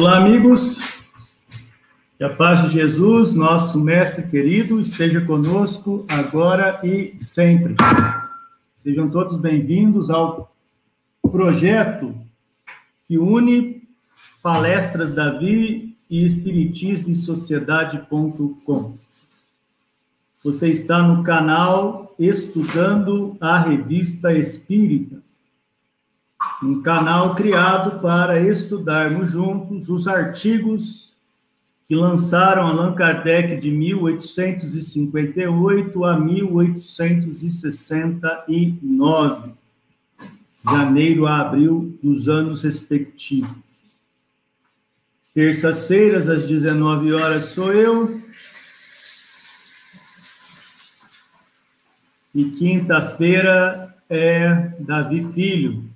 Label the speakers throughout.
Speaker 1: Olá, amigos. Que a paz de Jesus, nosso mestre querido, esteja conosco agora e sempre. Sejam todos bem-vindos ao projeto que une Palestras Davi e Espiritismo e Sociedade.com. Você está no canal Estudando a Revista Espírita um canal criado para estudarmos juntos os artigos que lançaram Allan Kardec de 1858 a 1869, janeiro a abril dos anos respectivos. Terças-feiras, às 19 horas, sou eu. E quinta-feira é Davi Filho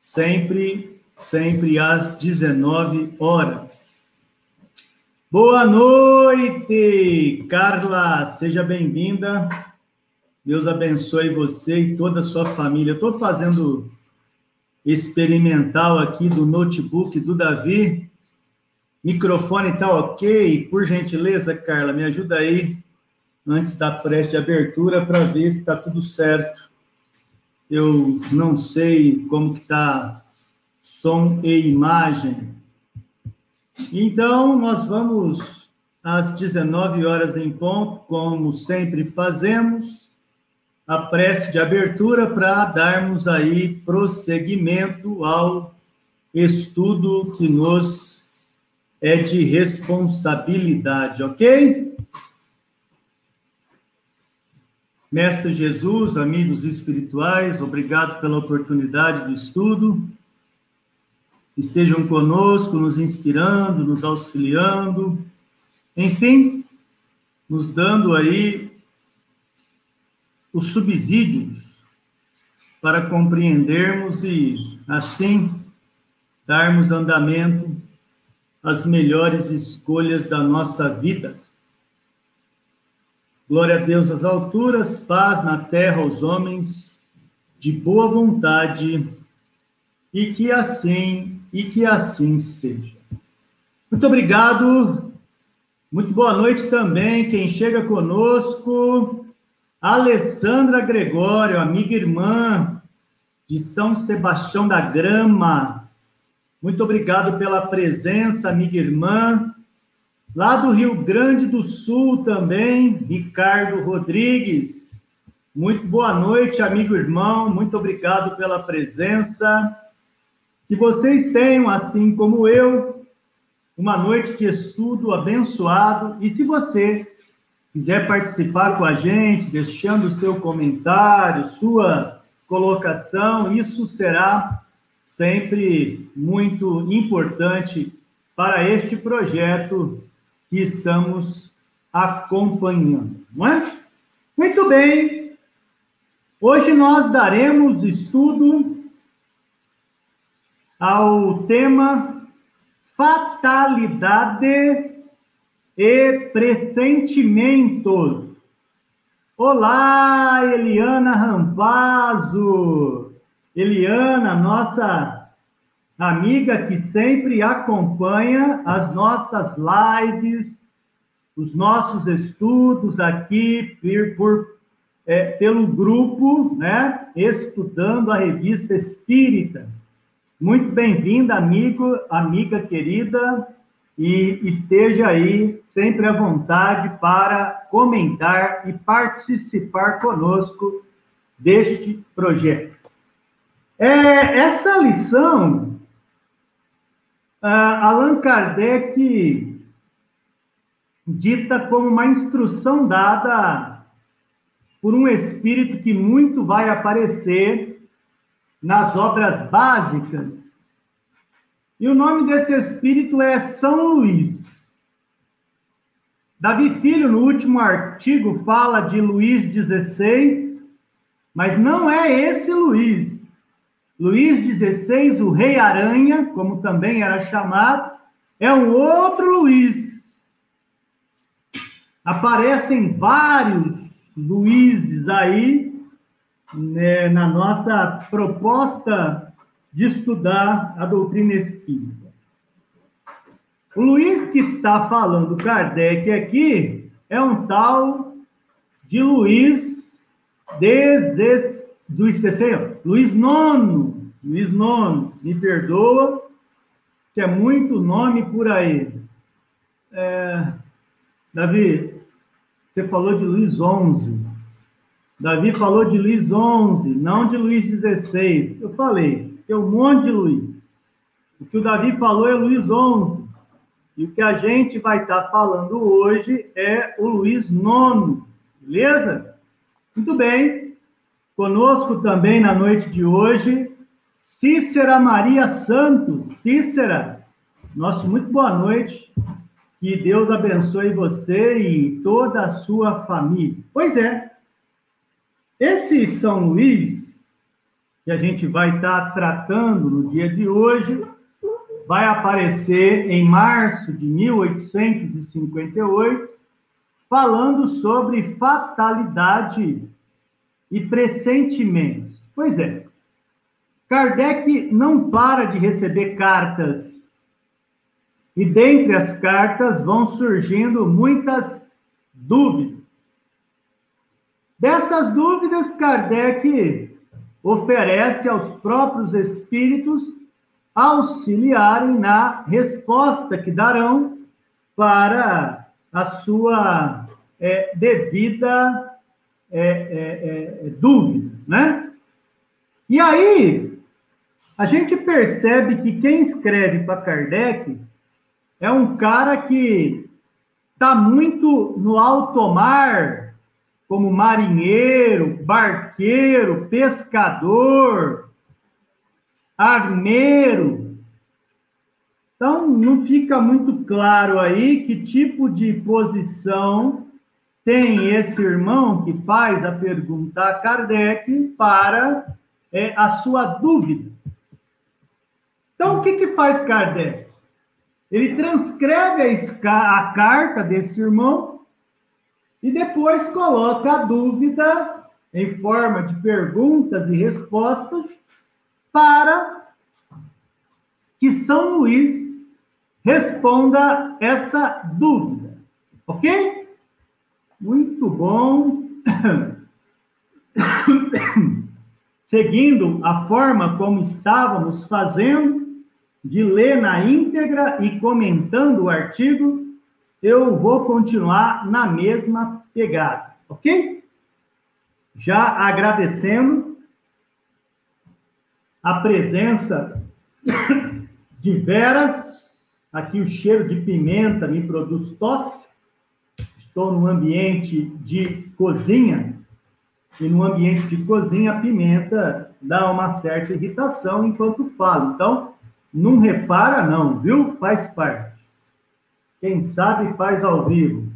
Speaker 1: sempre, sempre às 19 horas. Boa noite, Carla, seja bem-vinda. Deus abençoe você e toda a sua família. Estou fazendo experimental aqui do notebook do Davi. Microfone está ok? Por gentileza, Carla, me ajuda aí antes da preste de abertura para ver se está tudo certo eu não sei como que está som e imagem. Então, nós vamos às 19 horas em ponto, como sempre fazemos, a prece de abertura para darmos aí prosseguimento ao estudo que nos é de responsabilidade, ok? Mestre Jesus, amigos espirituais, obrigado pela oportunidade de estudo. Estejam conosco, nos inspirando, nos auxiliando, enfim, nos dando aí os subsídios para compreendermos e, assim, darmos andamento às melhores escolhas da nossa vida. Glória a Deus às alturas, paz na terra aos homens de boa vontade, e que assim, e que assim seja. Muito obrigado. Muito boa noite também quem chega conosco, Alessandra Gregório, amiga irmã de São Sebastião da Grama. Muito obrigado pela presença, amiga irmã. Lá do Rio Grande do Sul também, Ricardo Rodrigues. Muito boa noite, amigo irmão. Muito obrigado pela presença. Que vocês tenham, assim como eu, uma noite de estudo abençoado. E se você quiser participar com a gente, deixando o seu comentário, sua colocação, isso será sempre muito importante para este projeto que estamos acompanhando, não é? Muito bem. Hoje nós daremos estudo ao tema fatalidade e pressentimentos. Olá, Eliana Rampazzo. Eliana, nossa amiga que sempre acompanha as nossas lives, os nossos estudos aqui por, é, pelo grupo, né, estudando a revista Espírita. Muito bem-vinda, amigo, amiga querida, e esteja aí sempre à vontade para comentar e participar conosco deste projeto. É, essa lição Uh, Allan Kardec dita como uma instrução dada por um espírito que muito vai aparecer nas obras básicas. E o nome desse espírito é São Luís. Davi Filho, no último artigo, fala de Luís XVI, mas não é esse Luís. Luís XVI, o Rei Aranha, como também era chamado, é um outro Luís. Aparecem vários Luíses aí né, na nossa proposta de estudar a doutrina espírita. O Luiz que está falando Kardec aqui é um tal de Luiz Luiz terceiro, Luiz Nono, Luiz Nono, me perdoa, que é muito nome por aí. É, Davi, você falou de Luiz XI. Davi falou de Luiz XI, não de Luiz XVI. Eu falei, tem um monte de Luiz. O que o Davi falou é Luiz XI. E o que a gente vai estar falando hoje é o Luiz IX. Beleza? Muito bem. Conosco também na noite de hoje, Cícera Maria Santos. Cícera, nosso muito boa noite. Que Deus abençoe você e toda a sua família. Pois é, esse São Luís, que a gente vai estar tratando no dia de hoje, vai aparecer em março de 1858, falando sobre fatalidade e pressentimentos. Pois é, Kardec não para de receber cartas e dentre as cartas vão surgindo muitas dúvidas. Dessas dúvidas, Kardec oferece aos próprios espíritos auxiliarem na resposta que darão para a sua é, devida é, é, é dúvida, né? E aí, a gente percebe que quem escreve para Kardec é um cara que está muito no alto mar, como marinheiro, barqueiro, pescador, armeiro. Então, não fica muito claro aí que tipo de posição tem esse irmão que faz a pergunta a Kardec para é, a sua dúvida. Então, o que, que faz Kardec? Ele transcreve a, a carta desse irmão e depois coloca a dúvida em forma de perguntas e respostas para que São Luís responda essa dúvida. Ok? Muito bom. Seguindo a forma como estávamos fazendo, de ler na íntegra e comentando o artigo, eu vou continuar na mesma pegada, ok? Já agradecendo a presença de Vera, aqui o cheiro de pimenta me produz tosse. Estou num ambiente de cozinha e no ambiente de cozinha a pimenta dá uma certa irritação enquanto falo. Então, não repara, não, viu? Faz parte. Quem sabe faz ao vivo.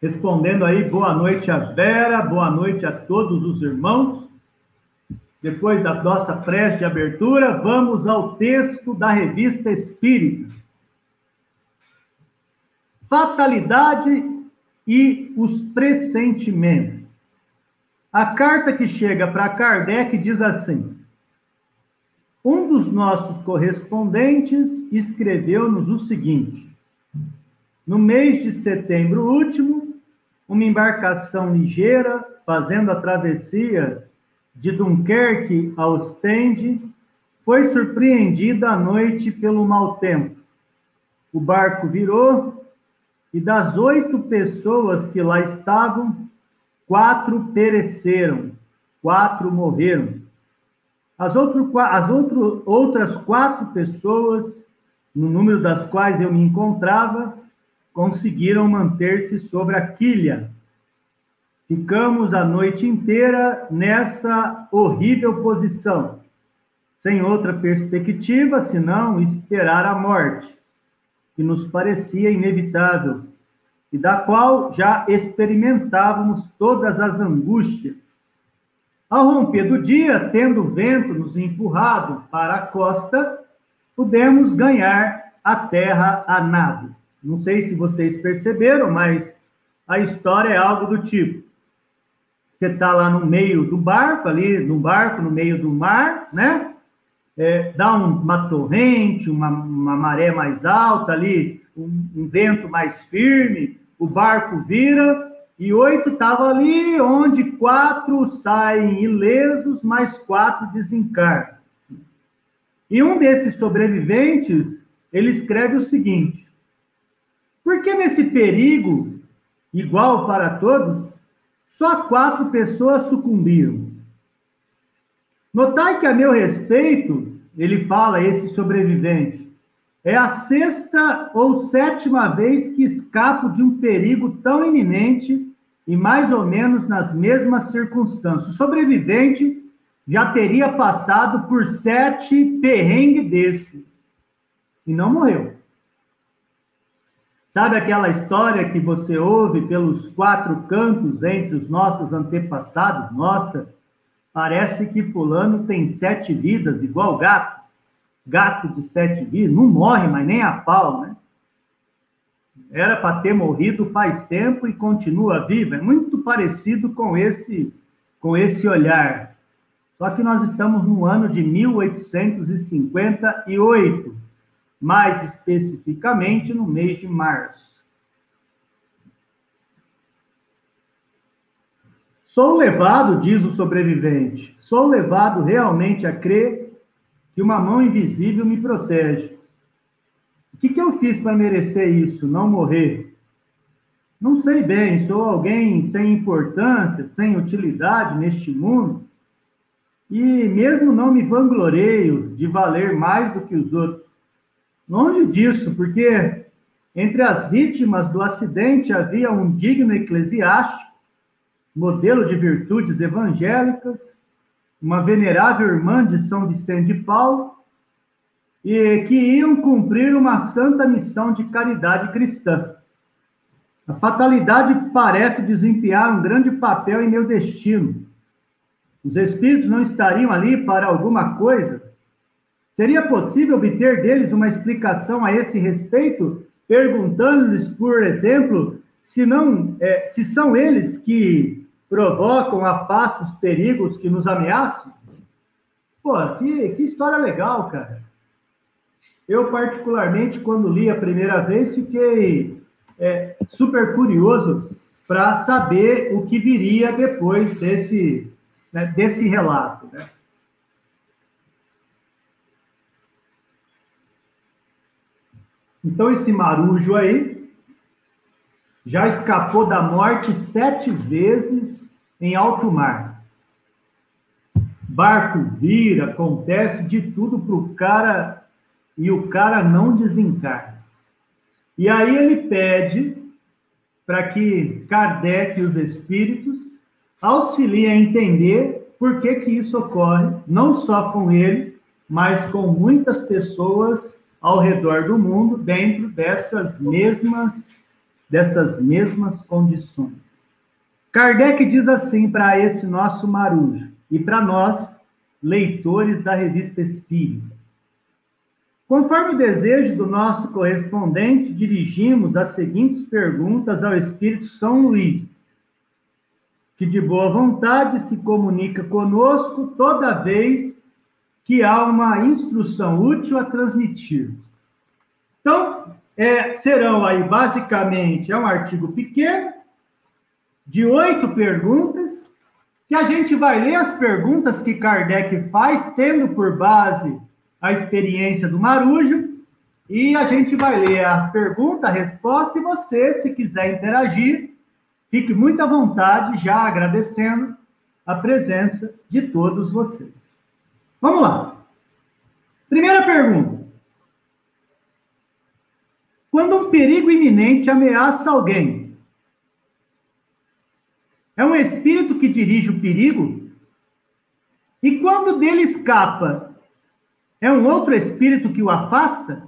Speaker 1: Respondendo aí, boa noite a Vera, boa noite a todos os irmãos. Depois da nossa prece de abertura, vamos ao texto da revista Espírita fatalidade e os pressentimentos. A carta que chega para Kardec diz assim: Um dos nossos correspondentes escreveu-nos o seguinte: No mês de setembro último, uma embarcação ligeira, fazendo a travessia de Dunkerque a Ostende, foi surpreendida à noite pelo mau tempo. O barco virou e das oito pessoas que lá estavam, quatro pereceram, quatro morreram. As, outro, as outro, outras quatro pessoas, no número das quais eu me encontrava, conseguiram manter-se sobre a quilha. Ficamos a noite inteira nessa horrível posição, sem outra perspectiva senão esperar a morte que nos parecia inevitável e da qual já experimentávamos todas as angústias. Ao romper do dia, tendo o vento nos empurrado para a costa, pudemos ganhar a terra a nado. Não sei se vocês perceberam, mas a história é algo do tipo: você está lá no meio do barco, ali no barco, no meio do mar, né? É, dá um, uma torrente, uma, uma, maré mais alta ali, um, um vento mais firme, o barco vira e oito estavam ali onde quatro saem ilesos, mas quatro desencarnam. E um desses sobreviventes, ele escreve o seguinte: Por que nesse perigo igual para todos, só quatro pessoas sucumbiram. Notai que, a meu respeito, ele fala, esse sobrevivente, é a sexta ou sétima vez que escapo de um perigo tão iminente e mais ou menos nas mesmas circunstâncias. O sobrevivente já teria passado por sete perrengues desse e não morreu. Sabe aquela história que você ouve pelos quatro cantos entre os nossos antepassados? Nossa, parece que Fulano tem sete vidas, igual gato. Gato de sete vidas, não morre, mas nem a pau, né? Era para ter morrido faz tempo e continua vivo. É muito parecido com esse, com esse olhar. Só que nós estamos no ano de 1858 mais especificamente no mês de março. Sou levado, diz o sobrevivente, sou levado realmente a crer que uma mão invisível me protege. O que, que eu fiz para merecer isso, não morrer? Não sei bem, sou alguém sem importância, sem utilidade neste mundo, e mesmo não me vangloreio de valer mais do que os outros. Longe disso, porque entre as vítimas do acidente havia um digno eclesiástico, modelo de virtudes evangélicas, uma venerável irmã de São Vicente de Paulo, e que iam cumprir uma santa missão de caridade cristã. A fatalidade parece desempenhar um grande papel em meu destino. Os espíritos não estariam ali para alguma coisa? Seria possível obter deles uma explicação a esse respeito, perguntando-lhes, por exemplo, se, não, é, se são eles que provocam, afastam os perigos que nos ameaçam? Pô, que, que história legal, cara. Eu, particularmente, quando li a primeira vez, fiquei é, super curioso para saber o que viria depois desse, né, desse relato. Né? Então, esse marujo aí já escapou da morte sete vezes em alto mar. Barco vira, acontece de tudo para o cara e o cara não desencarna. E aí ele pede para que Kardec e os espíritos auxiliem a entender por que, que isso ocorre, não só com ele, mas com muitas pessoas ao redor do mundo dentro dessas mesmas dessas mesmas condições. Kardec diz assim para esse nosso marujo e para nós, leitores da revista Espírita. Conforme o desejo do nosso correspondente, dirigimos as seguintes perguntas ao Espírito São Luís, que de boa vontade se comunica conosco toda vez que há uma instrução útil a transmitir. Então, é, serão aí, basicamente, é um artigo pequeno, de oito perguntas, que a gente vai ler as perguntas que Kardec faz, tendo por base a experiência do Marujo, e a gente vai ler a pergunta, a resposta, e você, se quiser interagir, fique muito à vontade, já agradecendo a presença de todos vocês. Vamos lá. Primeira pergunta. Quando um perigo iminente ameaça alguém, é um espírito que dirige o perigo? E quando dele escapa, é um outro espírito que o afasta?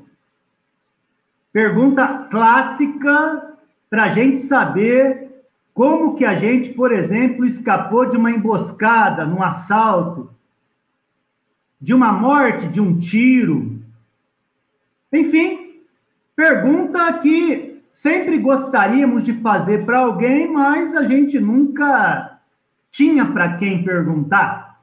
Speaker 1: Pergunta clássica para a gente saber como que a gente, por exemplo, escapou de uma emboscada, num assalto, de uma morte, de um tiro. Enfim, pergunta que sempre gostaríamos de fazer para alguém, mas a gente nunca tinha para quem perguntar.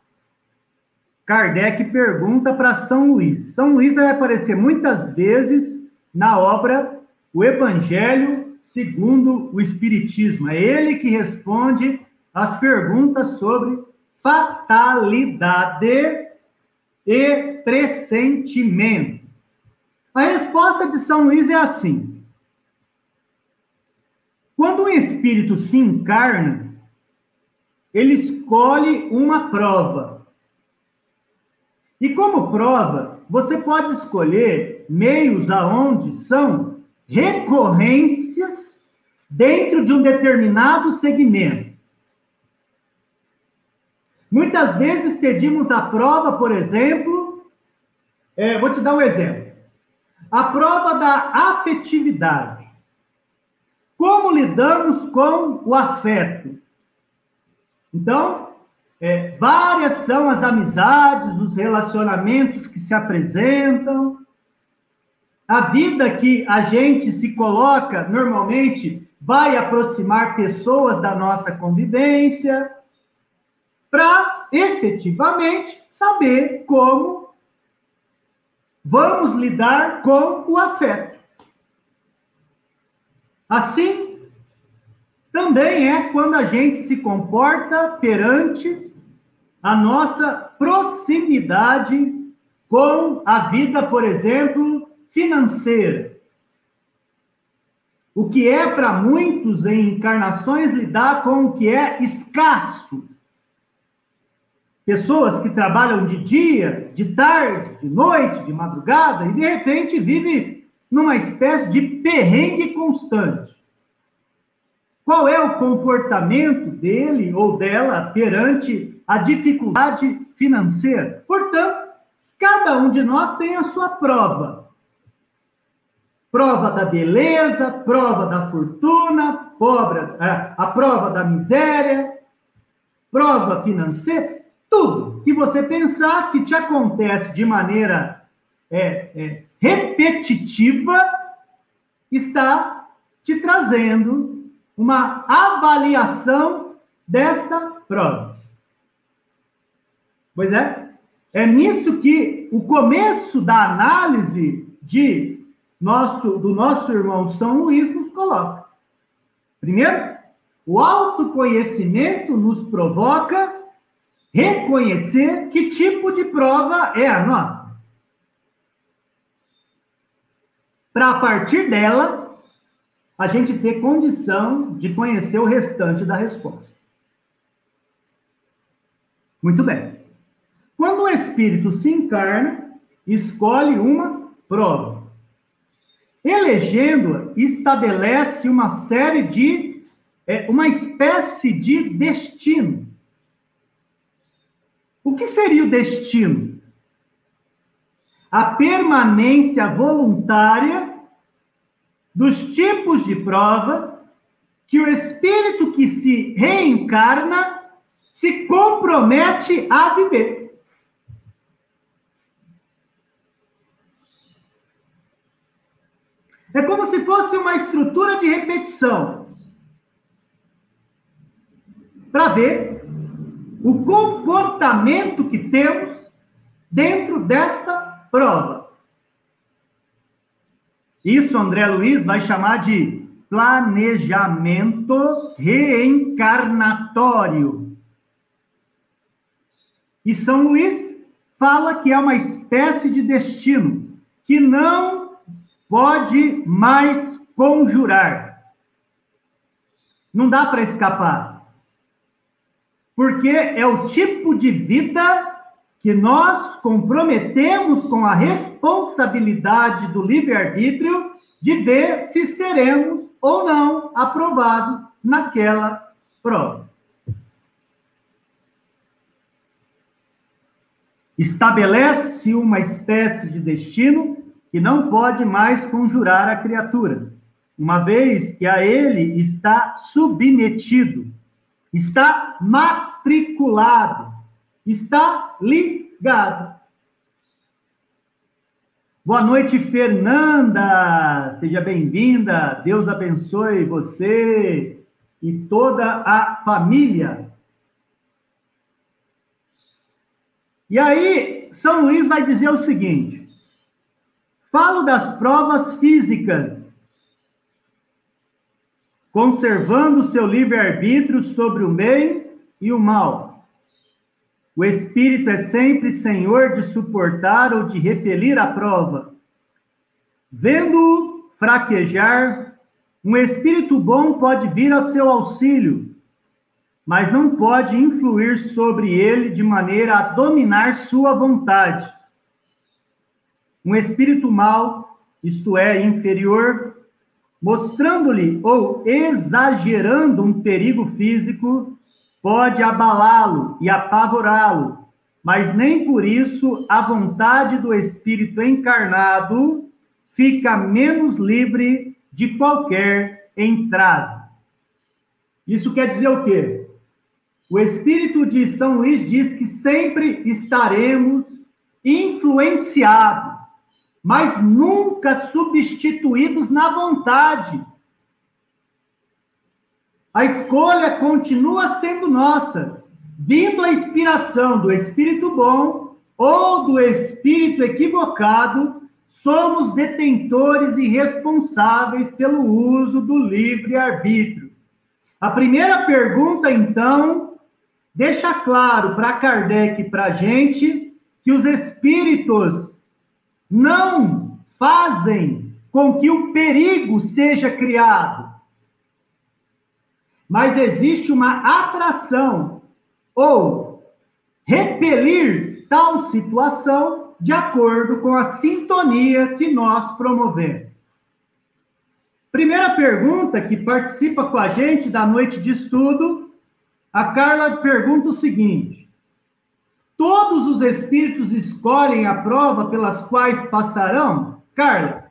Speaker 1: Kardec pergunta para São Luís. São Luís vai aparecer muitas vezes na obra O Evangelho segundo o Espiritismo. É ele que responde as perguntas sobre fatalidade e pressentimento. A resposta de São Luís é assim: quando um espírito se encarna, ele escolhe uma prova. E como prova, você pode escolher meios aonde são recorrências dentro de um determinado segmento. Muitas vezes pedimos a prova, por exemplo, é, vou te dar um exemplo. A prova da afetividade. Como lidamos com o afeto? Então, é, várias são as amizades, os relacionamentos que se apresentam. A vida que a gente se coloca normalmente vai aproximar pessoas da nossa convivência para efetivamente saber como vamos lidar com o afeto. Assim, também é quando a gente se comporta perante a nossa proximidade com a vida, por exemplo, financeira. O que é para muitos em encarnações lidar com o que é escasso pessoas que trabalham de dia, de tarde, de noite, de madrugada, e de repente vive numa espécie de perrengue constante. Qual é o comportamento dele ou dela perante a dificuldade financeira? Portanto, cada um de nós tem a sua prova. Prova da beleza, prova da fortuna, pobre, é, a prova da miséria, prova financeira. Tudo que você pensar que te acontece de maneira é, é, repetitiva está te trazendo uma avaliação desta prova. Pois é, é nisso que o começo da análise de nosso, do nosso irmão São Luís nos coloca. Primeiro, o autoconhecimento nos provoca reconhecer que tipo de prova é a nossa. Para a partir dela, a gente ter condição de conhecer o restante da resposta. Muito bem. Quando o espírito se encarna, escolhe uma prova. Elegendo-a, estabelece uma série de, é, uma espécie de destino o que seria o destino? A permanência voluntária dos tipos de prova que o espírito que se reencarna se compromete a viver. É como se fosse uma estrutura de repetição. Para ver o comportamento que temos dentro desta prova. Isso André Luiz vai chamar de planejamento reencarnatório. E São Luís fala que é uma espécie de destino que não pode mais conjurar. Não dá para escapar porque é o tipo de vida que nós comprometemos com a responsabilidade do livre-arbítrio de ver se seremos ou não aprovados naquela prova. Estabelece uma espécie de destino que não pode mais conjurar a criatura, uma vez que a ele está submetido está matriculado, está ligado. Boa noite, Fernanda. Seja bem-vinda. Deus abençoe você e toda a família. E aí, São Luís vai dizer o seguinte: falo das provas físicas, conservando seu livre-arbítrio sobre o bem e o mal. O espírito é sempre senhor de suportar ou de repelir a prova. Vendo-o fraquejar, um espírito bom pode vir a seu auxílio, mas não pode influir sobre ele de maneira a dominar sua vontade. Um espírito mau, isto é, inferior, mostrando-lhe ou exagerando um perigo físico, pode abalá-lo e apavorá-lo, mas nem por isso a vontade do espírito encarnado fica menos livre de qualquer entrada. Isso quer dizer o quê? O Espírito de São Luís diz que sempre estaremos influenciados, mas nunca substituídos na vontade. A escolha continua sendo nossa, vindo a inspiração do Espírito bom ou do Espírito equivocado, somos detentores e responsáveis pelo uso do livre-arbítrio. A primeira pergunta, então, deixa claro para Kardec e para a gente que os espíritos não fazem com que o perigo seja criado, mas existe uma atração ou repelir tal situação de acordo com a sintonia que nós promovemos. Primeira pergunta que participa com a gente da noite de estudo a Carla pergunta o seguinte: Todos os espíritos escolhem a prova pelas quais passarão? Carla,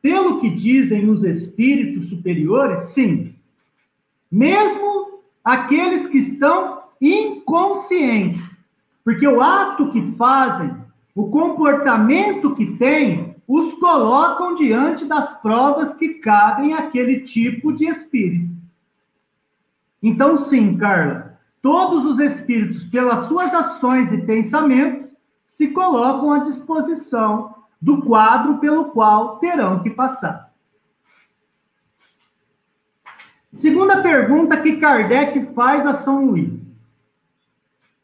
Speaker 1: pelo que dizem os espíritos superiores, sim. Mesmo aqueles que estão inconscientes, porque o ato que fazem, o comportamento que têm, os colocam diante das provas que cabem àquele tipo de espírito. Então, sim, Carla, todos os espíritos, pelas suas ações e pensamentos, se colocam à disposição do quadro pelo qual terão que passar. Segunda pergunta que Kardec faz a São Luís.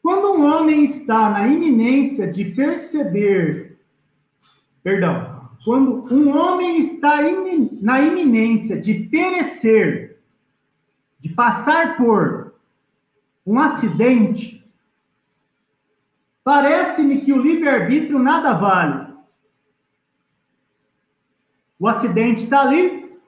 Speaker 1: Quando um homem está na iminência de perceber, perdão, quando um homem está na iminência de perecer de passar por um acidente, parece-me que o livre-arbítrio nada vale. O acidente está ali,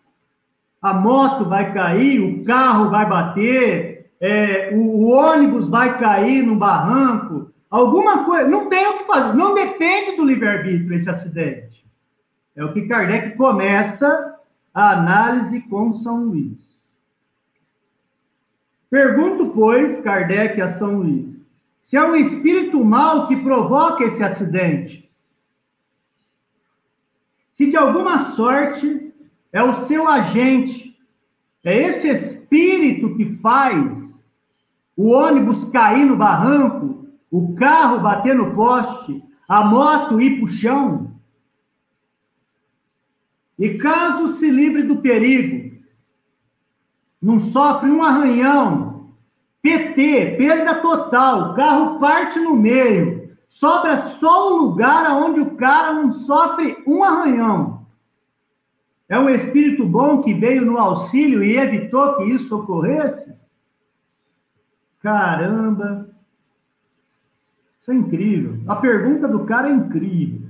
Speaker 1: a moto vai cair, o carro vai bater, é, o, ônibus vai cair no barranco, alguma coisa. Não tem o que fazer, não depende do livre-arbítrio esse acidente. É o que Kardec começa a análise com São Luís. Pergunto, pois, Kardec a São Luís, se é um espírito mau que provoca esse acidente. Se de alguma sorte é o seu agente, é esse espírito que faz o ônibus cair no barranco, o carro bater no poste, a moto ir para o chão. E caso se livre do perigo, não sofre um arranhão. PT, perda total, carro parte no meio. Sobra só o lugar onde o cara não sofre um arranhão. É um espírito bom que veio no auxílio e evitou que isso ocorresse? Caramba! Isso é incrível. A pergunta do cara é incrível.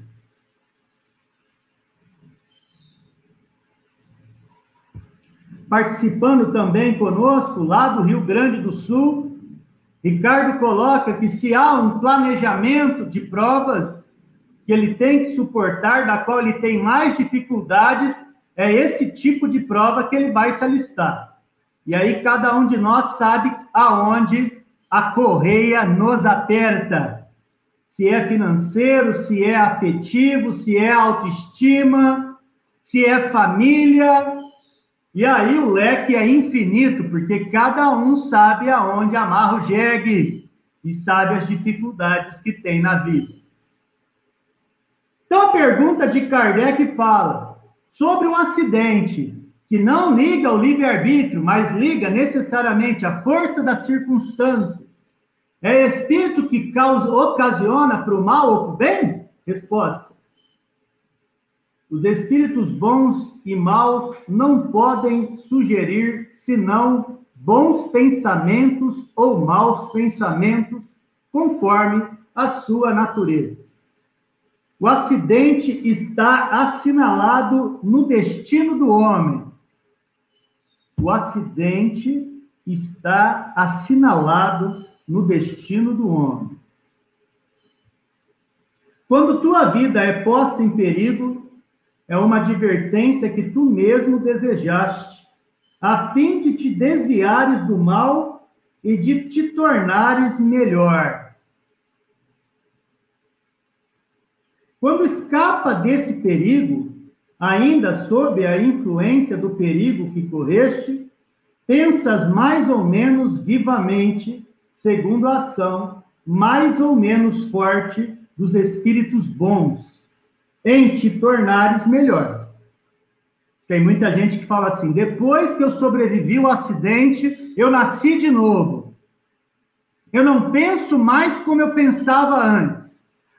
Speaker 1: Participando também conosco, lá do Rio Grande do Sul. Ricardo coloca que se há um planejamento de provas que ele tem que suportar, da qual ele tem mais dificuldades, é esse tipo de prova que ele vai se alistar. E aí cada um de nós sabe aonde a correia nos aperta. se é financeiro, se é afetivo, se é autoestima, se é família. E aí o leque é infinito, porque cada um sabe aonde amarra o jegue e sabe as dificuldades que tem na vida. Então a pergunta de Kardec fala sobre um acidente que não liga ao livre-arbítrio, mas liga necessariamente à força das circunstâncias. É espírito que causa, ocasiona para o mal ou para o bem? Resposta. Os espíritos bons e maus não podem sugerir senão bons pensamentos ou maus pensamentos, conforme a sua natureza. O acidente está assinalado no destino do homem. O acidente está assinalado no destino do homem. Quando tua vida é posta em perigo, é uma advertência que tu mesmo desejaste, a fim de te desviares do mal e de te tornares melhor. Quando escapa desse perigo, ainda sob a influência do perigo que correste, pensas mais ou menos vivamente segundo a ação mais ou menos forte dos espíritos bons, em te tornares melhor. Tem muita gente que fala assim: depois que eu sobrevivi ao acidente, eu nasci de novo. Eu não penso mais como eu pensava antes.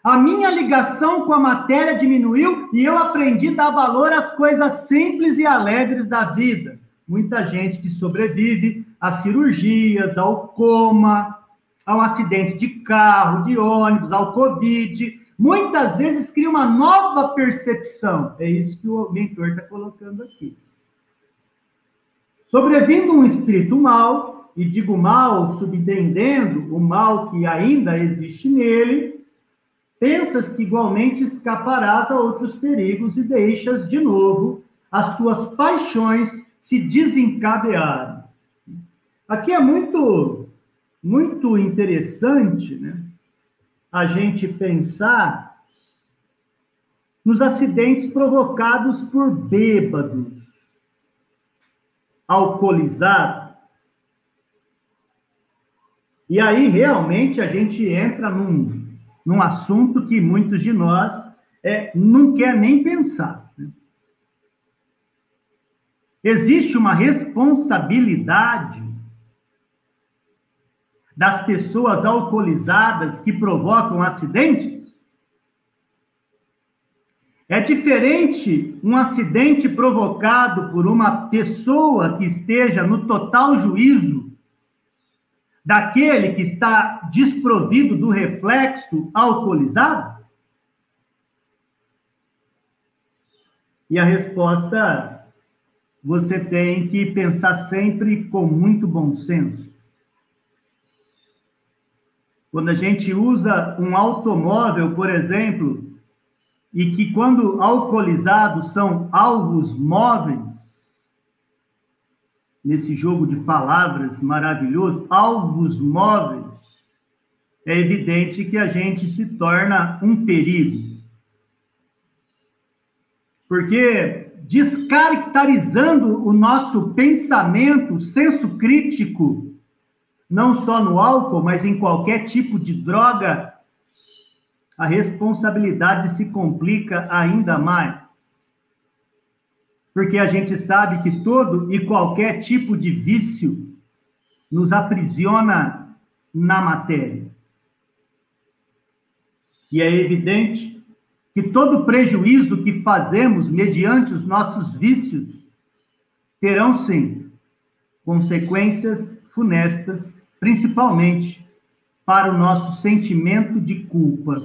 Speaker 1: A minha ligação com a matéria diminuiu e eu aprendi a dar valor às coisas simples e alegres da vida. Muita gente que sobrevive a cirurgias, ao coma, a um acidente de carro, de ônibus, ao Covid. Muitas vezes cria uma nova percepção. É isso que o mentor está colocando aqui. Sobrevindo um espírito mal, e digo mal subentendendo o mal que ainda existe nele, pensas que igualmente escaparás a outros perigos e deixas de novo as tuas paixões se desencadearem. Aqui é muito, muito interessante, né? A gente pensar nos acidentes provocados por bêbados, alcoolizados. E aí, realmente, a gente entra num, num assunto que muitos de nós é, não quer nem pensar. Né? Existe uma responsabilidade das pessoas alcoolizadas que provocam acidentes? É diferente um acidente provocado por uma pessoa que esteja no total juízo daquele que está desprovido do reflexo alcoolizado? E a resposta você tem que pensar sempre com muito bom senso. Quando a gente usa um automóvel, por exemplo, e que quando alcoolizados são alvos móveis, nesse jogo de palavras maravilhoso, alvos móveis, é evidente que a gente se torna um perigo. Porque descaracterizando o nosso pensamento, o senso crítico, não só no álcool, mas em qualquer tipo de droga, a responsabilidade se complica ainda mais. Porque a gente sabe que todo e qualquer tipo de vício nos aprisiona na matéria. E é evidente que todo prejuízo que fazemos mediante os nossos vícios terão sim consequências funestas principalmente para o nosso sentimento de culpa.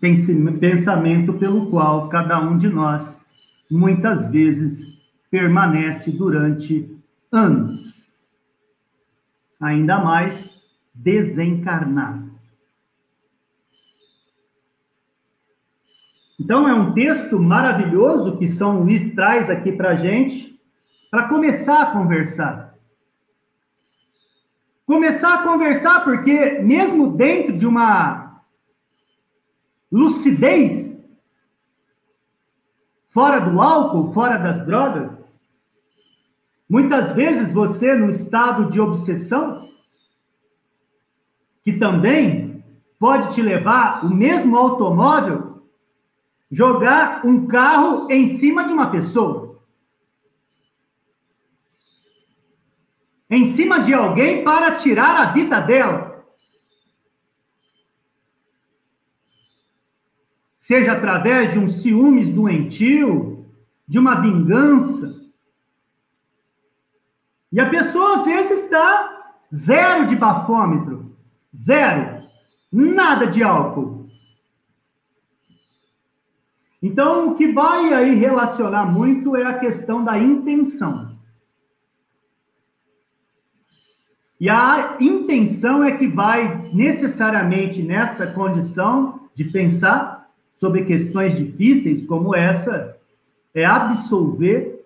Speaker 1: Pensamento pelo qual cada um de nós, muitas vezes, permanece durante anos. Ainda mais desencarnado. Então, é um texto maravilhoso que São Luís traz aqui para a gente, para começar a conversar. começar a conversar, porque mesmo dentro de uma lucidez, fora do álcool, fora das drogas, muitas vezes você, no estado de obsessão, que também pode te levar o mesmo automóvel, jogar um carro em cima de uma pessoa. Em cima de alguém para tirar a vida dela. Seja através de um ciúmes doentio, de uma vingança. E a pessoa às vezes está zero de bafômetro, zero, nada de álcool. Então, o que vai aí relacionar muito é a questão da intenção. E a intenção é que vai necessariamente nessa condição de pensar sobre questões difíceis como essa, é absolver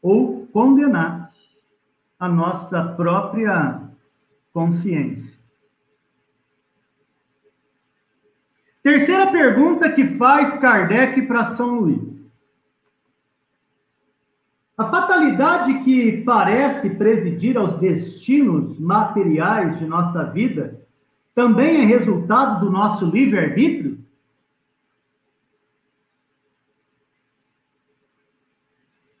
Speaker 1: ou condenar a nossa própria consciência. Terceira pergunta que faz Kardec para São Luís. A fatalidade que parece presidir aos destinos materiais de nossa vida também é resultado do nosso livre-arbítrio?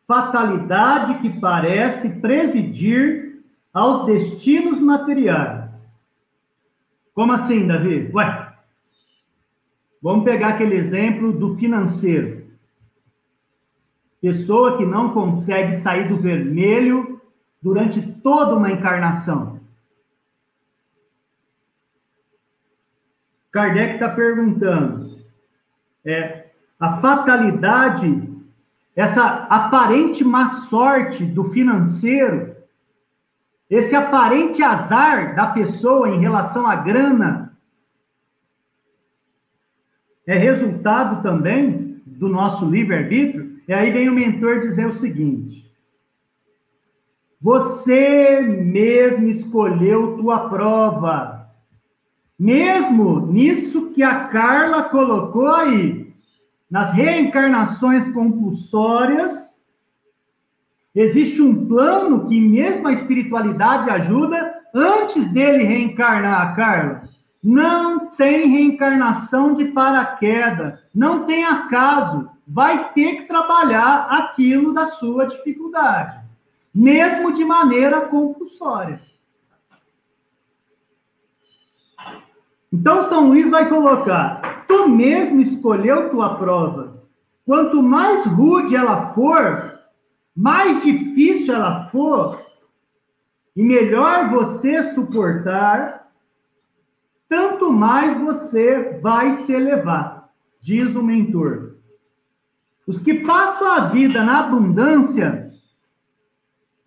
Speaker 1: Fatalidade que parece presidir aos destinos materiais. Como assim, Davi? Ué, vamos pegar aquele exemplo do financeiro. Pessoa que não consegue sair do vermelho durante toda uma encarnação. Kardec está perguntando: é, a fatalidade, essa aparente má sorte do financeiro, esse aparente azar da pessoa em relação à grana, é resultado também do nosso livre-arbítrio? E aí vem o mentor dizer o seguinte: Você mesmo escolheu tua prova. Mesmo nisso que a Carla colocou aí, nas reencarnações compulsórias, existe um plano que mesmo a espiritualidade ajuda antes dele reencarnar, Carla. Não tem reencarnação de paraquedas, não tem acaso vai ter que trabalhar aquilo da sua dificuldade, mesmo de maneira compulsória. Então, São Luís vai colocar: tu mesmo escolheu tua prova. Quanto mais rude ela for, mais difícil ela for, e melhor você suportar, tanto mais você vai se elevar, diz o mentor. Os que passam a vida na abundância,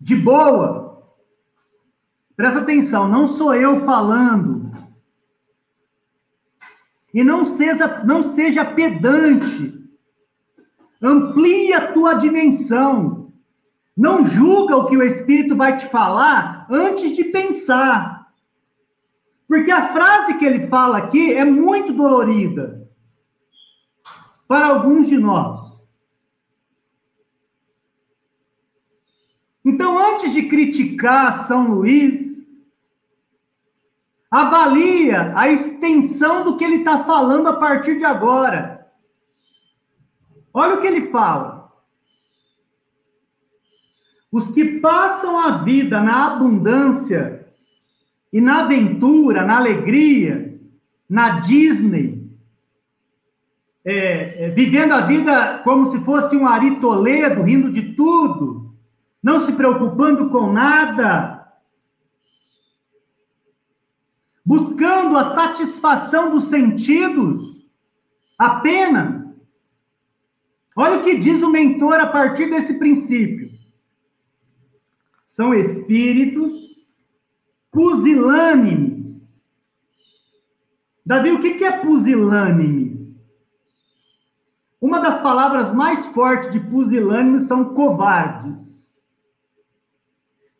Speaker 1: de boa, presta atenção, não sou eu falando. E não seja, não seja pedante. Amplie a tua dimensão. Não julga o que o Espírito vai te falar antes de pensar. Porque a frase que ele fala aqui é muito dolorida para alguns de nós. Então, antes de criticar São Luís, avalia a extensão do que ele está falando a partir de agora. Olha o que ele fala. Os que passam a vida na abundância e na aventura, na alegria, na Disney, é, é, vivendo a vida como se fosse um Ari Toledo, rindo de tudo, não se preocupando com nada, buscando a satisfação dos sentidos apenas. Olha o que diz o mentor a partir desse princípio. São espíritos pusilânimes. Davi, o que é pusilânime? Uma das palavras mais fortes de pusilânime são covardes.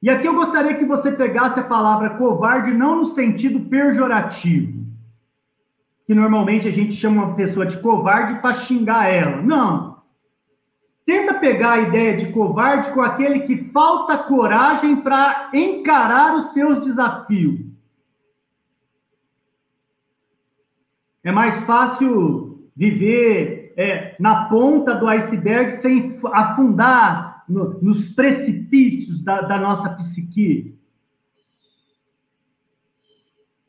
Speaker 1: E aqui eu gostaria que você pegasse a palavra covarde não no sentido pejorativo, que normalmente a gente chama uma pessoa de covarde para xingar ela. Não. Tenta pegar a ideia de covarde com aquele que falta coragem para encarar os seus desafios. É mais fácil viver é, na ponta do iceberg sem afundar no, nos precipícios da, da nossa psique.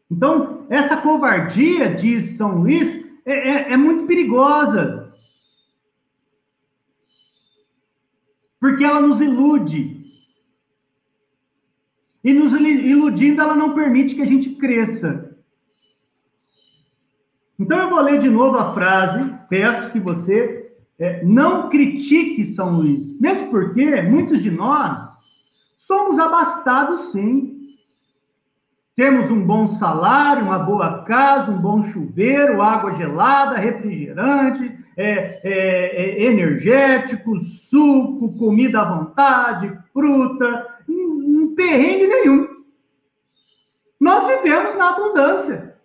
Speaker 1: Então, essa covardia, diz São Luís, é, é, é muito perigosa. Porque ela nos ilude. E nos iludindo, ela não permite que a gente cresça. Então eu vou ler de novo a frase, peço que você é, não critique São Luís, mesmo porque muitos de nós somos abastados sim. Temos um bom salário, uma boa casa, um bom chuveiro, água gelada, refrigerante, é, é, é energético, suco, comida à vontade, fruta, um perrengue nenhum. Nós vivemos na abundância.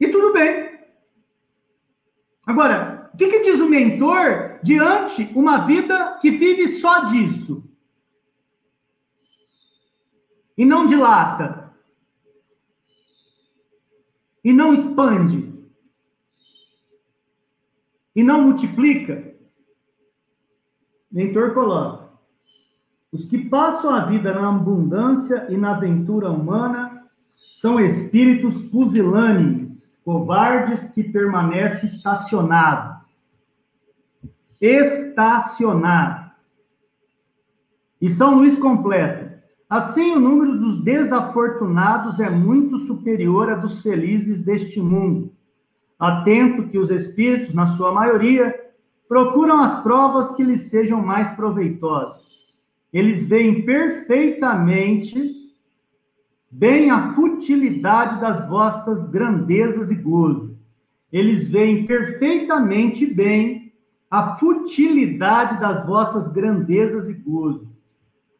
Speaker 1: E tudo bem. Agora, o que, que diz o mentor diante uma vida que vive só disso? E não dilata. E não expande. E não multiplica. Mentor coloca: os que passam a vida na abundância e na aventura humana são espíritos pusilânimes covardes que permanece estacionado. Estacionado. E São Luís completa. Assim, o número dos desafortunados é muito superior a dos felizes deste mundo. Atento que os espíritos, na sua maioria, procuram as provas que lhes sejam mais proveitosas. Eles veem perfeitamente bem a futilidade das vossas grandezas e gozos. Eles veem perfeitamente bem a futilidade das vossas grandezas e gozos.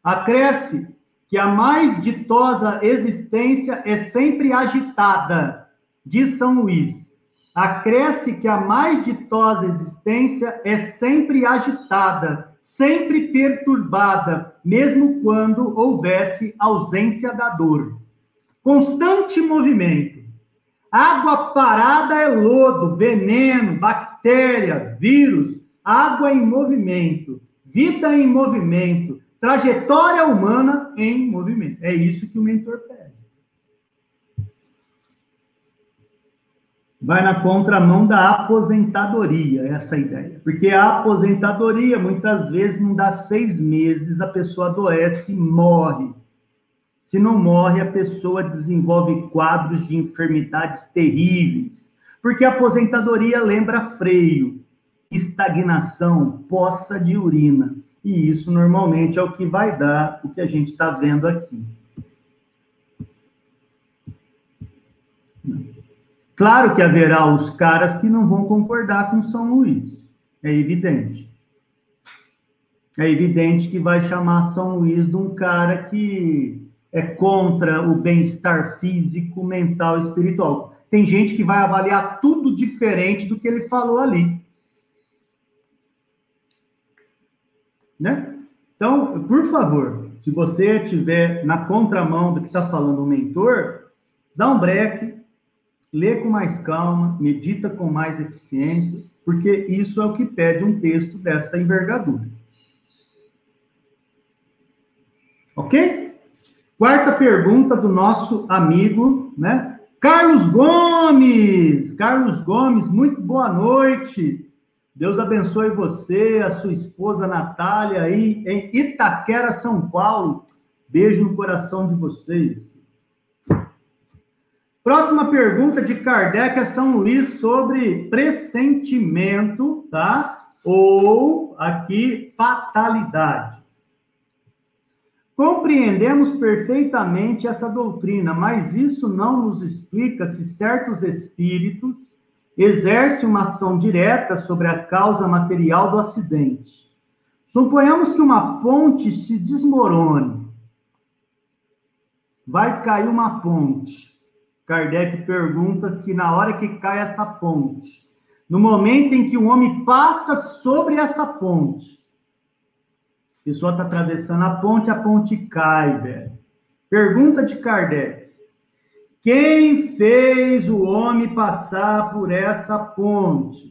Speaker 1: Acresce que a mais ditosa existência é sempre agitada, diz São Luís. Acresce que a mais ditosa existência é sempre agitada, sempre perturbada, mesmo quando houvesse ausência da dor. Constante movimento. Água parada é lodo, veneno, bactéria, vírus. Água em movimento. Vida em movimento. Trajetória humana em movimento. É isso que o mentor pede. vai na contramão da aposentadoria, essa ideia. Porque a aposentadoria, muitas vezes, não dá seis meses, a pessoa adoece e morre. Se não morre, a pessoa desenvolve quadros de enfermidades terríveis. Porque a aposentadoria lembra freio, estagnação, poça de urina. E isso normalmente é o que vai dar o que a gente está vendo aqui. Claro que haverá os caras que não vão concordar com São Luís. É evidente. É evidente que vai chamar São Luís de um cara que é contra o bem-estar físico, mental e espiritual. Tem gente que vai avaliar tudo diferente do que ele falou ali. Né? Então, por favor, se você estiver na contramão do que está falando o mentor, dá um break, lê com mais calma, medita com mais eficiência, porque isso é o que pede um texto dessa envergadura. Ok? Quarta pergunta do nosso amigo, né? Carlos Gomes! Carlos Gomes, muito boa noite. Deus abençoe você, a sua esposa Natália aí em Itaquera, São Paulo. Beijo no coração de vocês. Próxima pergunta de Kardec é São Luís sobre pressentimento, tá? Ou aqui fatalidade. Compreendemos perfeitamente essa doutrina, mas isso não nos explica se certos espíritos exercem uma ação direta sobre a causa material do acidente. Suponhamos que uma ponte se desmorone. Vai cair uma ponte. Kardec pergunta que na hora que cai essa ponte, no momento em que o homem passa sobre essa ponte, a pessoa está atravessando a ponte, a ponte cai, velho. Pergunta de Kardec: quem fez o homem passar por essa ponte?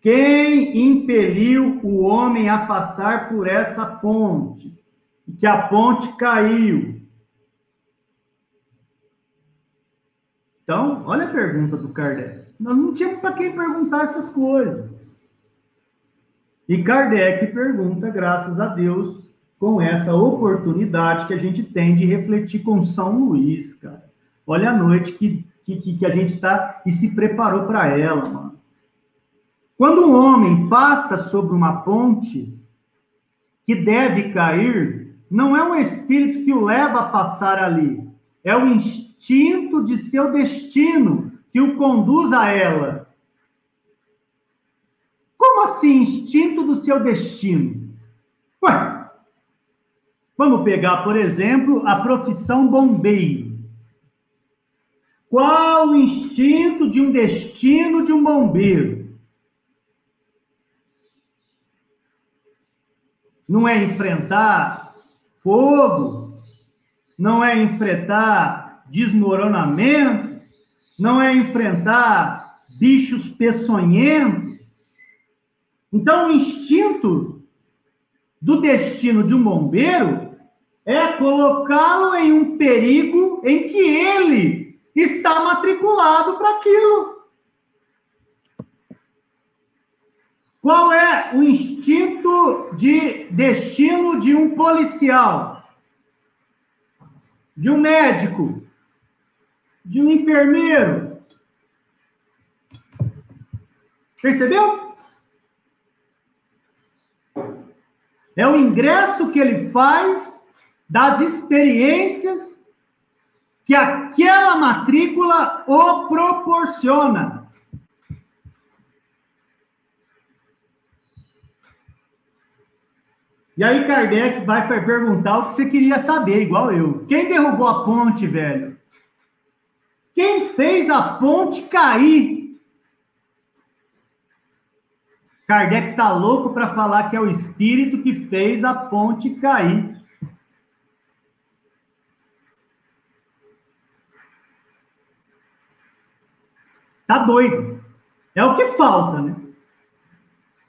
Speaker 1: Quem impeliu o homem a passar por essa ponte? E que a ponte caiu. Então, olha a pergunta do Kardec. Nós não tínhamos para quem perguntar essas coisas. E Kardec pergunta, graças a Deus, com essa oportunidade que a gente tem de refletir com São Luís, cara. Olha a noite que, que, que a gente está e se preparou para ela, mano. Quando um homem passa sobre uma ponte que deve cair, não é um espírito que o leva a passar ali, é o instinto de seu destino que o conduz a ela. Como assim, instinto do seu destino? Ué, vamos pegar, por exemplo, a profissão bombeiro. Qual o instinto de um destino de um bombeiro? não é enfrentar fogo, não é enfrentar desmoronamento, não é enfrentar bichos peçonhentos. Então, o instinto do destino de um bombeiro é colocá-lo em um perigo em que ele está matriculado para aquilo. Qual é o instinto de destino de um policial? De um médico? De um enfermeiro? Percebeu? É o ingresso que ele faz das experiências que aquela matrícula o proporciona. E aí Kardec vai perguntar o que você queria saber, igual eu. Quem derrubou a ponte, velho? Quem fez a ponte cair? Kardec tá louco para falar que é o espírito que fez a ponte cair. Tá doido. É o que falta, né?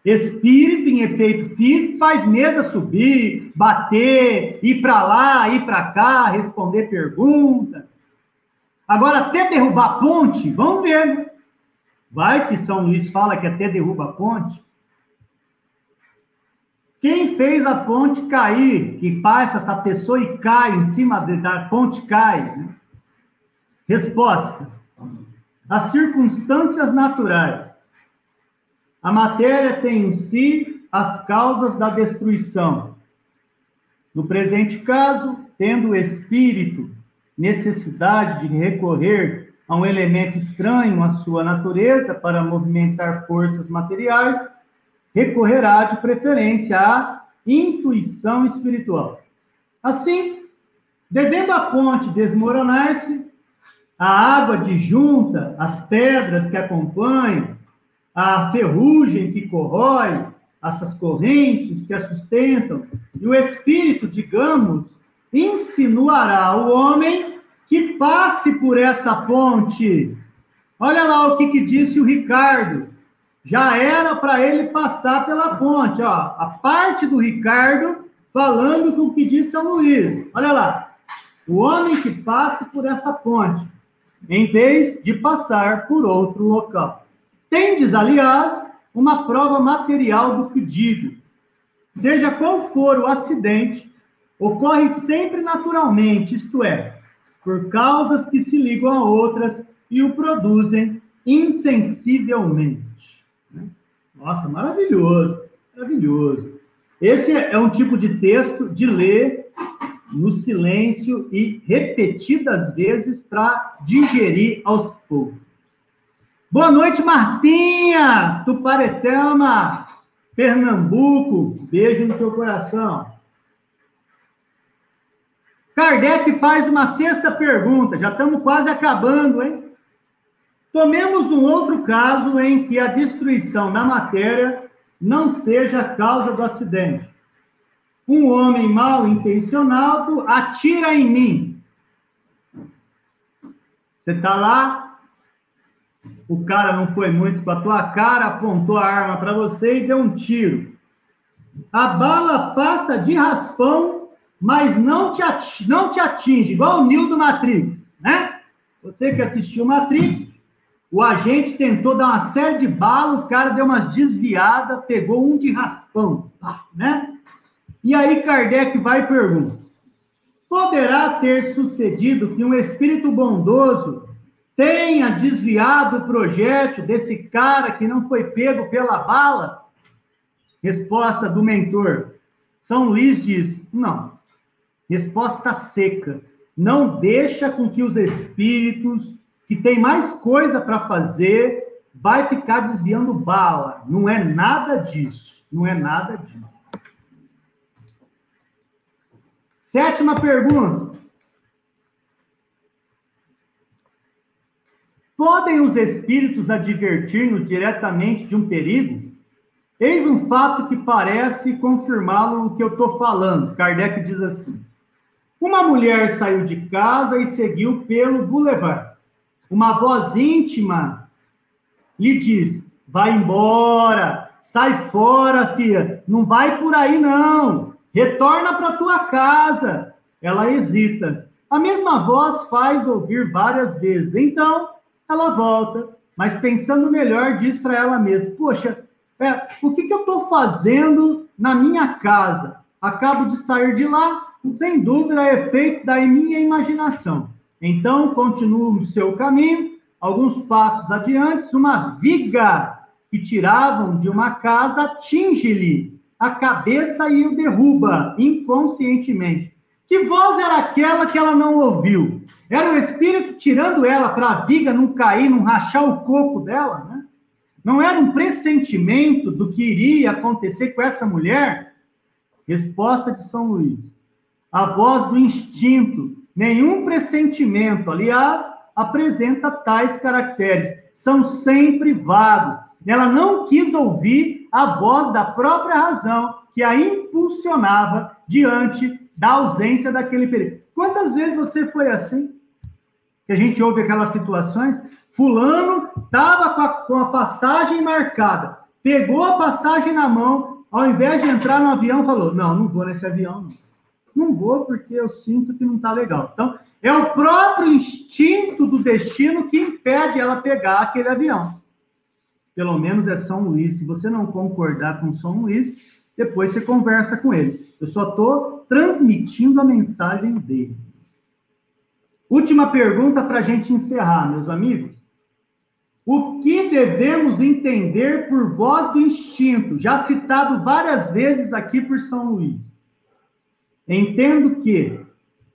Speaker 1: Espírito em efeito físico faz mesa subir, bater, ir para lá, ir para cá, responder perguntas. Agora, até derrubar ponte, vamos ver. Vai que São Luís fala que até derruba a ponte. Quem fez a ponte cair, que passa essa pessoa e cai em cima da ponte, cai? Né? Resposta: as circunstâncias naturais. A matéria tem em si as causas da destruição. No presente caso, tendo o espírito necessidade de recorrer a um elemento estranho à sua natureza para movimentar forças materiais, recorrerá de preferência à intuição espiritual. Assim, devendo a ponte desmoronar-se, a água disjunta, as pedras que acompanham, a ferrugem que corrói, essas correntes que a sustentam, e o Espírito, digamos, insinuará ao homem que passe por essa ponte. Olha lá o que, que disse o Ricardo. Já era para ele passar pela ponte. Ó, a parte do Ricardo falando com o que disse São Luís. Olha lá. O homem que passe por essa ponte, em vez de passar por outro local. Tendes, aliás, uma prova material do que digo. Seja qual for o acidente, ocorre sempre naturalmente, isto é, por causas que se ligam a outras e o produzem insensivelmente. Nossa, maravilhoso, maravilhoso. Esse é um tipo de texto de ler no silêncio e repetidas vezes para digerir aos poucos. Boa noite, Martinha, Tuparetama. Pernambuco, beijo no teu coração. Kardec faz uma sexta pergunta, já estamos quase acabando, hein? Tomemos um outro caso em que a destruição da matéria não seja a causa do acidente. Um homem mal intencionado atira em mim. Você está lá, o cara não foi muito com a tua cara, apontou a arma para você e deu um tiro. A bala passa de raspão, mas não te, atinge, não te atinge, igual o Neo do Matrix, né? Você que assistiu Matrix, o agente tentou dar uma série de balas, o cara deu umas desviadas, pegou um de raspão, né? E aí Kardec vai e pergunta: poderá ter sucedido que um espírito bondoso tenha desviado o projétil desse cara que não foi pego pela bala? Resposta do mentor. São Luís diz: não. Resposta seca. Não deixa com que os espíritos que tem mais coisa para fazer, vai ficar desviando bala. Não é nada disso. Não é nada disso. Sétima pergunta. Podem os espíritos advertir-nos diretamente de um perigo? Eis um fato que parece confirmá-lo o que eu estou falando. Kardec diz assim: Uma mulher saiu de casa e seguiu pelo boulevard uma voz íntima lhe diz: vai embora, sai fora, filha, não vai por aí não, retorna para tua casa. Ela hesita. A mesma voz faz ouvir várias vezes. Então, ela volta, mas pensando melhor, diz para ela mesma: Poxa, é, o que, que eu estou fazendo na minha casa? Acabo de sair de lá, sem dúvida é efeito da minha imaginação. Então, continua o seu caminho, alguns passos adiante, uma viga que tiravam de uma casa atinge-lhe a cabeça e o derruba inconscientemente. Que voz era aquela que ela não ouviu? Era o espírito tirando ela para a viga não cair, não rachar o corpo dela, né? Não era um pressentimento do que iria acontecer com essa mulher? Resposta de São Luís. A voz do instinto Nenhum pressentimento, aliás, apresenta tais caracteres. São sempre vagos. Ela não quis ouvir a voz da própria razão que a impulsionava diante da ausência daquele perigo. Quantas vezes você foi assim? Que a gente ouve aquelas situações. Fulano estava com, com a passagem marcada, pegou a passagem na mão, ao invés de entrar no avião, falou: Não, não vou nesse avião. Não. Não vou porque eu sinto que não está legal. Então, é o próprio instinto do destino que impede ela pegar aquele avião. Pelo menos é São Luís. Se você não concordar com São Luís, depois você conversa com ele. Eu só estou transmitindo a mensagem dele. Última pergunta para a gente encerrar, meus amigos. O que devemos entender por voz do instinto, já citado várias vezes aqui por São Luís? Entendo que,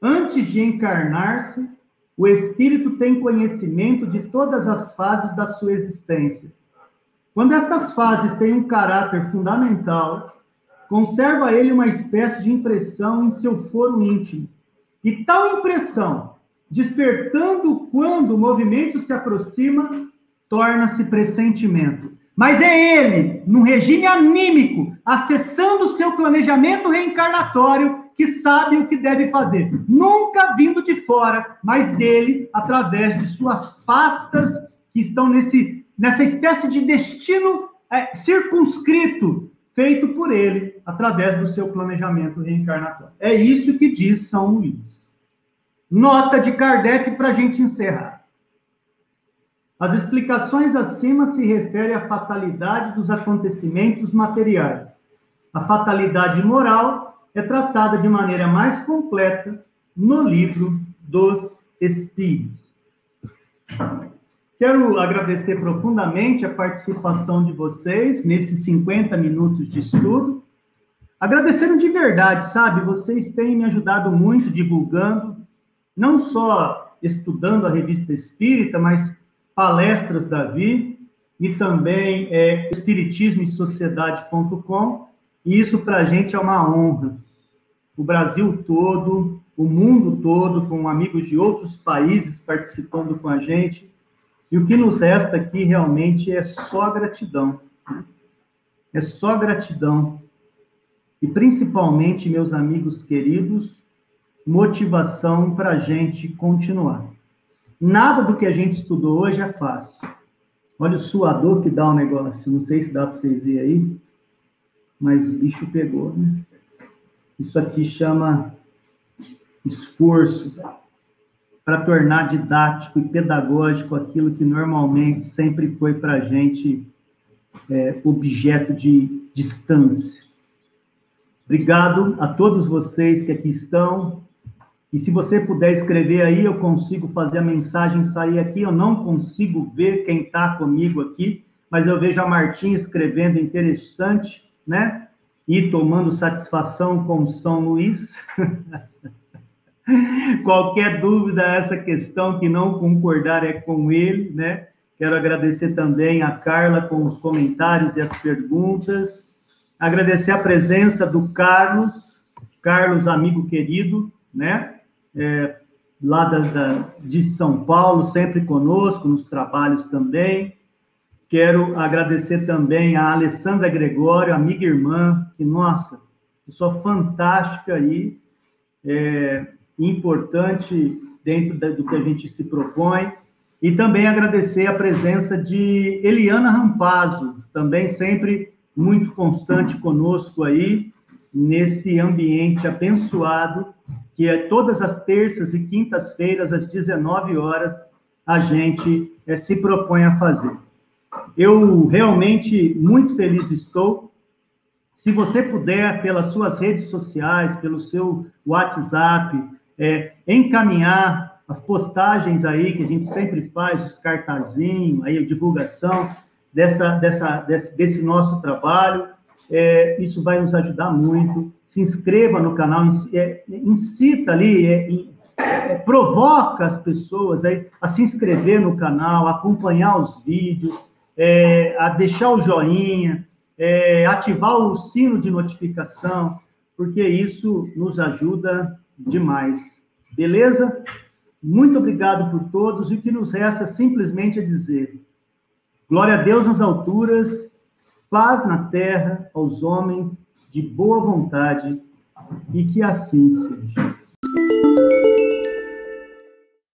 Speaker 1: antes de encarnar-se, o espírito tem conhecimento de todas as fases da sua existência. Quando estas fases têm um caráter fundamental, conserva ele uma espécie de impressão em seu foro íntimo. E tal impressão, despertando quando o movimento se aproxima, torna-se pressentimento. Mas é ele, num regime anímico, acessando o seu planejamento reencarnatório, que sabe o que deve fazer, nunca vindo de fora, mas dele, através de suas pastas que estão nesse, nessa espécie de destino é, circunscrito, feito por ele, através do seu planejamento reencarnatório. É isso que diz São Luís. Nota de Kardec para a gente encerrar. As explicações acima se referem à fatalidade dos acontecimentos materiais. A fatalidade moral é tratada de maneira mais completa no livro dos Espíritos. Quero agradecer profundamente a participação de vocês nesses 50 minutos de estudo. Agradecendo de verdade, sabe? Vocês têm me ajudado muito divulgando, não só estudando a revista Espírita, mas palestras da Vi. e também é espiritismo e sociedade.com. E isso para a gente é uma honra. O Brasil todo, o mundo todo, com amigos de outros países participando com a gente. E o que nos resta aqui realmente é só gratidão. É só gratidão. E principalmente, meus amigos queridos, motivação para a gente continuar. Nada do que a gente estudou hoje é fácil. Olha o suador que dá o negócio. Não sei se dá para vocês verem aí, mas o bicho pegou, né? Isso aqui chama esforço para tornar didático e pedagógico aquilo que normalmente sempre foi para a gente é, objeto de distância. Obrigado a todos vocês que aqui estão. E se você puder escrever aí, eu consigo fazer a mensagem sair aqui. Eu não consigo ver quem está comigo aqui, mas eu vejo a Martinha escrevendo interessante, né? E tomando satisfação com São Luís. Qualquer dúvida essa questão que não concordar é com ele, né? Quero agradecer também a Carla com os comentários e as perguntas. Agradecer a presença do Carlos, Carlos, amigo querido, né? É, lá da, da, de São Paulo, sempre conosco, nos trabalhos também. Quero agradecer também a Alessandra Gregório, amiga e irmã, que, nossa, pessoa fantástica aí, é, importante dentro do que a gente se propõe. E também agradecer a presença de Eliana Rampazzo, também sempre muito constante conosco aí, nesse ambiente abençoado, que é todas as terças e quintas-feiras, às 19 horas, a gente é, se propõe a fazer. Eu realmente muito feliz estou. Se você puder, pelas suas redes sociais, pelo seu WhatsApp, é, encaminhar as postagens aí que a gente sempre faz, os cartazinhos, aí a divulgação dessa, dessa, desse, desse nosso trabalho, é, isso vai nos ajudar muito. Se inscreva no canal, é, incita ali, é, é, provoca as pessoas aí a se inscrever no canal, acompanhar os vídeos, a deixar o joinha, é, ativar o sino de notificação, porque isso nos ajuda demais. Beleza? Muito obrigado por todos, e o que nos resta simplesmente é dizer: glória a Deus nas alturas, paz na terra aos homens de boa vontade, e que assim seja.